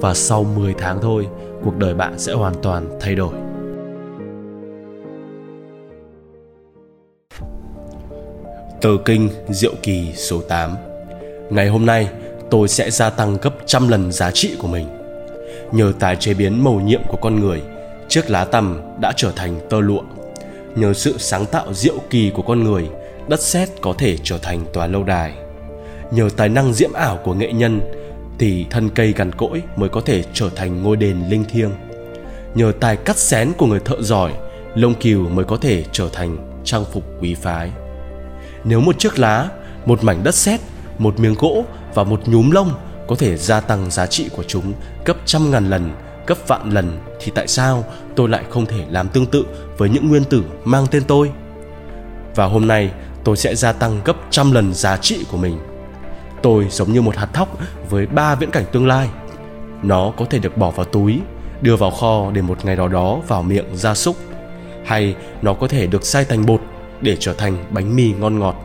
Và sau 10 tháng thôi, cuộc đời bạn sẽ hoàn toàn thay đổi. Tờ kinh Diệu Kỳ số 8 Ngày hôm nay, tôi sẽ gia tăng gấp trăm lần giá trị của mình. Nhờ tài chế biến màu nhiệm của con người, chiếc lá tằm đã trở thành tơ lụa. Nhờ sự sáng tạo diệu kỳ của con người, đất sét có thể trở thành tòa lâu đài. Nhờ tài năng diễm ảo của nghệ nhân, thì thân cây cằn cỗi mới có thể trở thành ngôi đền linh thiêng. Nhờ tài cắt xén của người thợ giỏi, lông cừu mới có thể trở thành trang phục quý phái. Nếu một chiếc lá, một mảnh đất sét, một miếng gỗ và một nhúm lông có thể gia tăng giá trị của chúng gấp trăm ngàn lần, gấp vạn lần thì tại sao tôi lại không thể làm tương tự với những nguyên tử mang tên tôi? Và hôm nay tôi sẽ gia tăng gấp trăm lần giá trị của mình Tôi giống như một hạt thóc với ba viễn cảnh tương lai. Nó có thể được bỏ vào túi, đưa vào kho để một ngày nào đó vào miệng gia súc. Hay nó có thể được xay thành bột để trở thành bánh mì ngon ngọt.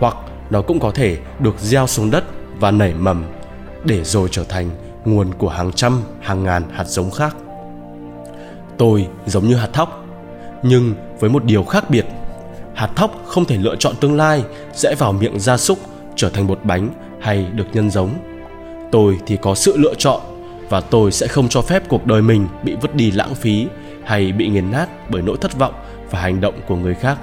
Hoặc nó cũng có thể được gieo xuống đất và nảy mầm để rồi trở thành nguồn của hàng trăm, hàng ngàn hạt giống khác. Tôi giống như hạt thóc, nhưng với một điều khác biệt. Hạt thóc không thể lựa chọn tương lai sẽ vào miệng gia súc trở thành bột bánh hay được nhân giống. Tôi thì có sự lựa chọn và tôi sẽ không cho phép cuộc đời mình bị vứt đi lãng phí hay bị nghiền nát bởi nỗi thất vọng và hành động của người khác.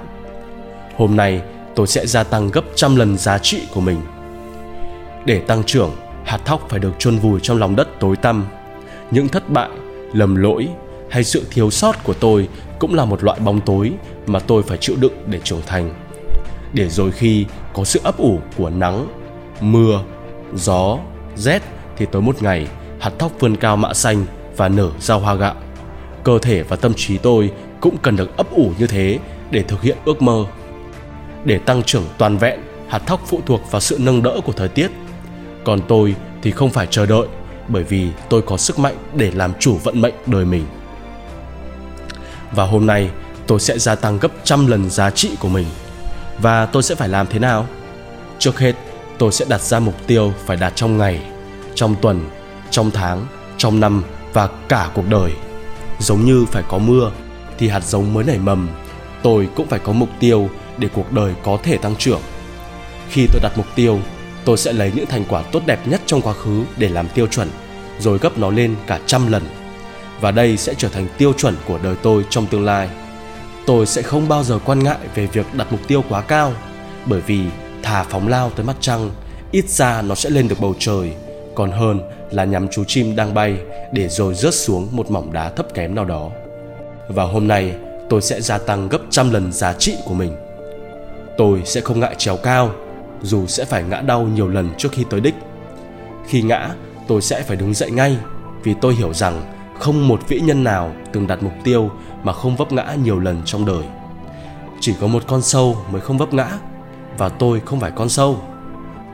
Hôm nay, tôi sẽ gia tăng gấp trăm lần giá trị của mình. Để tăng trưởng, hạt thóc phải được chôn vùi trong lòng đất tối tăm. Những thất bại, lầm lỗi hay sự thiếu sót của tôi cũng là một loại bóng tối mà tôi phải chịu đựng để trưởng thành. Để rồi khi có sự ấp ủ của nắng mưa, gió, rét thì tới một ngày, hạt thóc vươn cao mạ xanh và nở ra hoa gạo. Cơ thể và tâm trí tôi cũng cần được ấp ủ như thế để thực hiện ước mơ. Để tăng trưởng toàn vẹn, hạt thóc phụ thuộc vào sự nâng đỡ của thời tiết. Còn tôi thì không phải chờ đợi, bởi vì tôi có sức mạnh để làm chủ vận mệnh đời mình. Và hôm nay, tôi sẽ gia tăng gấp trăm lần giá trị của mình. Và tôi sẽ phải làm thế nào? Trước hết tôi sẽ đặt ra mục tiêu phải đạt trong ngày, trong tuần, trong tháng, trong năm và cả cuộc đời. Giống như phải có mưa thì hạt giống mới nảy mầm, tôi cũng phải có mục tiêu để cuộc đời có thể tăng trưởng. Khi tôi đặt mục tiêu, tôi sẽ lấy những thành quả tốt đẹp nhất trong quá khứ để làm tiêu chuẩn, rồi gấp nó lên cả trăm lần. Và đây sẽ trở thành tiêu chuẩn của đời tôi trong tương lai. Tôi sẽ không bao giờ quan ngại về việc đặt mục tiêu quá cao, bởi vì thả phóng lao tới mặt trăng, ít ra nó sẽ lên được bầu trời. Còn hơn là nhắm chú chim đang bay để rồi rớt xuống một mỏng đá thấp kém nào đó. Và hôm nay, tôi sẽ gia tăng gấp trăm lần giá trị của mình. Tôi sẽ không ngại trèo cao, dù sẽ phải ngã đau nhiều lần trước khi tới đích. Khi ngã, tôi sẽ phải đứng dậy ngay, vì tôi hiểu rằng không một vĩ nhân nào từng đặt mục tiêu mà không vấp ngã nhiều lần trong đời. Chỉ có một con sâu mới không vấp ngã và tôi không phải con sâu.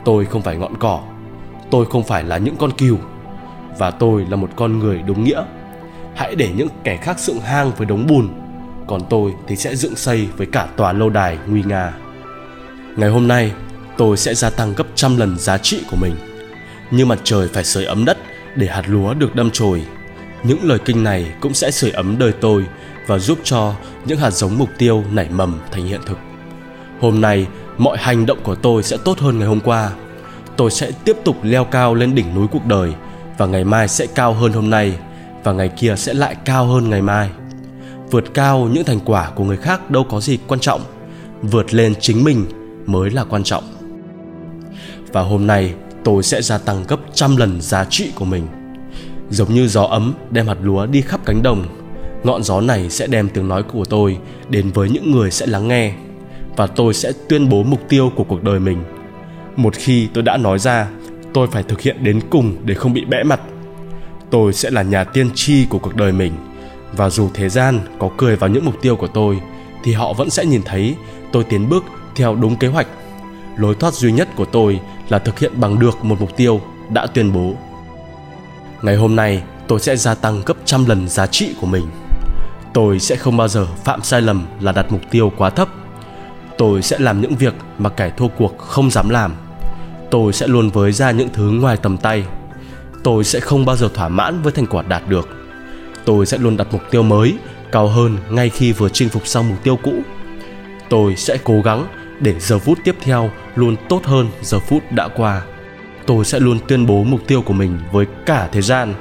Tôi không phải ngọn cỏ. Tôi không phải là những con cừu. Và tôi là một con người đúng nghĩa. Hãy để những kẻ khác dựng hang với đống bùn, còn tôi thì sẽ dựng xây với cả tòa lâu đài nguy nga. Ngày hôm nay, tôi sẽ gia tăng gấp trăm lần giá trị của mình. Như mặt trời phải sưởi ấm đất để hạt lúa được đâm chồi, những lời kinh này cũng sẽ sưởi ấm đời tôi và giúp cho những hạt giống mục tiêu nảy mầm thành hiện thực. Hôm nay mọi hành động của tôi sẽ tốt hơn ngày hôm qua. Tôi sẽ tiếp tục leo cao lên đỉnh núi cuộc đời, và ngày mai sẽ cao hơn hôm nay, và ngày kia sẽ lại cao hơn ngày mai. Vượt cao những thành quả của người khác đâu có gì quan trọng, vượt lên chính mình mới là quan trọng. Và hôm nay, tôi sẽ gia tăng gấp trăm lần giá trị của mình. Giống như gió ấm đem hạt lúa đi khắp cánh đồng, ngọn gió này sẽ đem tiếng nói của tôi đến với những người sẽ lắng nghe và tôi sẽ tuyên bố mục tiêu của cuộc đời mình. Một khi tôi đã nói ra, tôi phải thực hiện đến cùng để không bị bẽ mặt. Tôi sẽ là nhà tiên tri của cuộc đời mình, và dù thế gian có cười vào những mục tiêu của tôi, thì họ vẫn sẽ nhìn thấy tôi tiến bước theo đúng kế hoạch. Lối thoát duy nhất của tôi là thực hiện bằng được một mục tiêu đã tuyên bố. Ngày hôm nay, tôi sẽ gia tăng gấp trăm lần giá trị của mình. Tôi sẽ không bao giờ phạm sai lầm là đặt mục tiêu quá thấp tôi sẽ làm những việc mà kẻ thua cuộc không dám làm. Tôi sẽ luôn với ra những thứ ngoài tầm tay. Tôi sẽ không bao giờ thỏa mãn với thành quả đạt được. Tôi sẽ luôn đặt mục tiêu mới, cao hơn ngay khi vừa chinh phục xong mục tiêu cũ. Tôi sẽ cố gắng để giờ phút tiếp theo luôn tốt hơn giờ phút đã qua. Tôi sẽ luôn tuyên bố mục tiêu của mình với cả thế gian.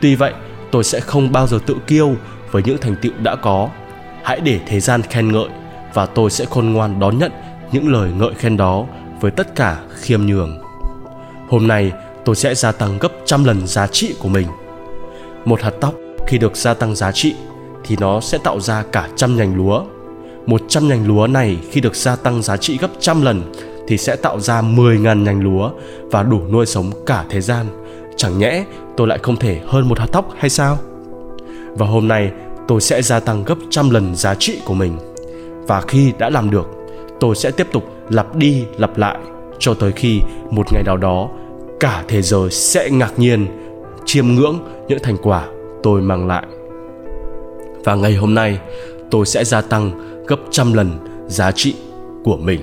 Tuy vậy, tôi sẽ không bao giờ tự kiêu với những thành tựu đã có. Hãy để thế gian khen ngợi và tôi sẽ khôn ngoan đón nhận những lời ngợi khen đó với tất cả khiêm nhường hôm nay, tôi sẽ gia tăng gấp trăm lần giá trị của mình một hạt tóc khi được gia tăng giá trị thì nó sẽ tạo ra cả trăm nhành lúa một trăm nhành lúa này khi được gia tăng giá trị gấp trăm lần thì sẽ tạo ra 10.000 nhành lúa và đủ nuôi sống cả thế gian. Chẳng nhẽ tôi lại không thể hơn một hạt tóc hay sao? Và hôm nay, tôi sẽ gia tăng gấp trăm lần giá trị của mình. Và khi đã làm được, tôi sẽ tiếp tục lặp đi lặp lại cho tới khi một ngày nào đó cả thế giới sẽ ngạc nhiên chiêm ngưỡng những thành quả tôi mang lại. Và ngày hôm nay tôi sẽ gia tăng gấp trăm lần giá trị của mình.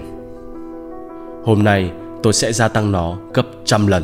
Hôm nay tôi sẽ gia tăng nó gấp trăm lần.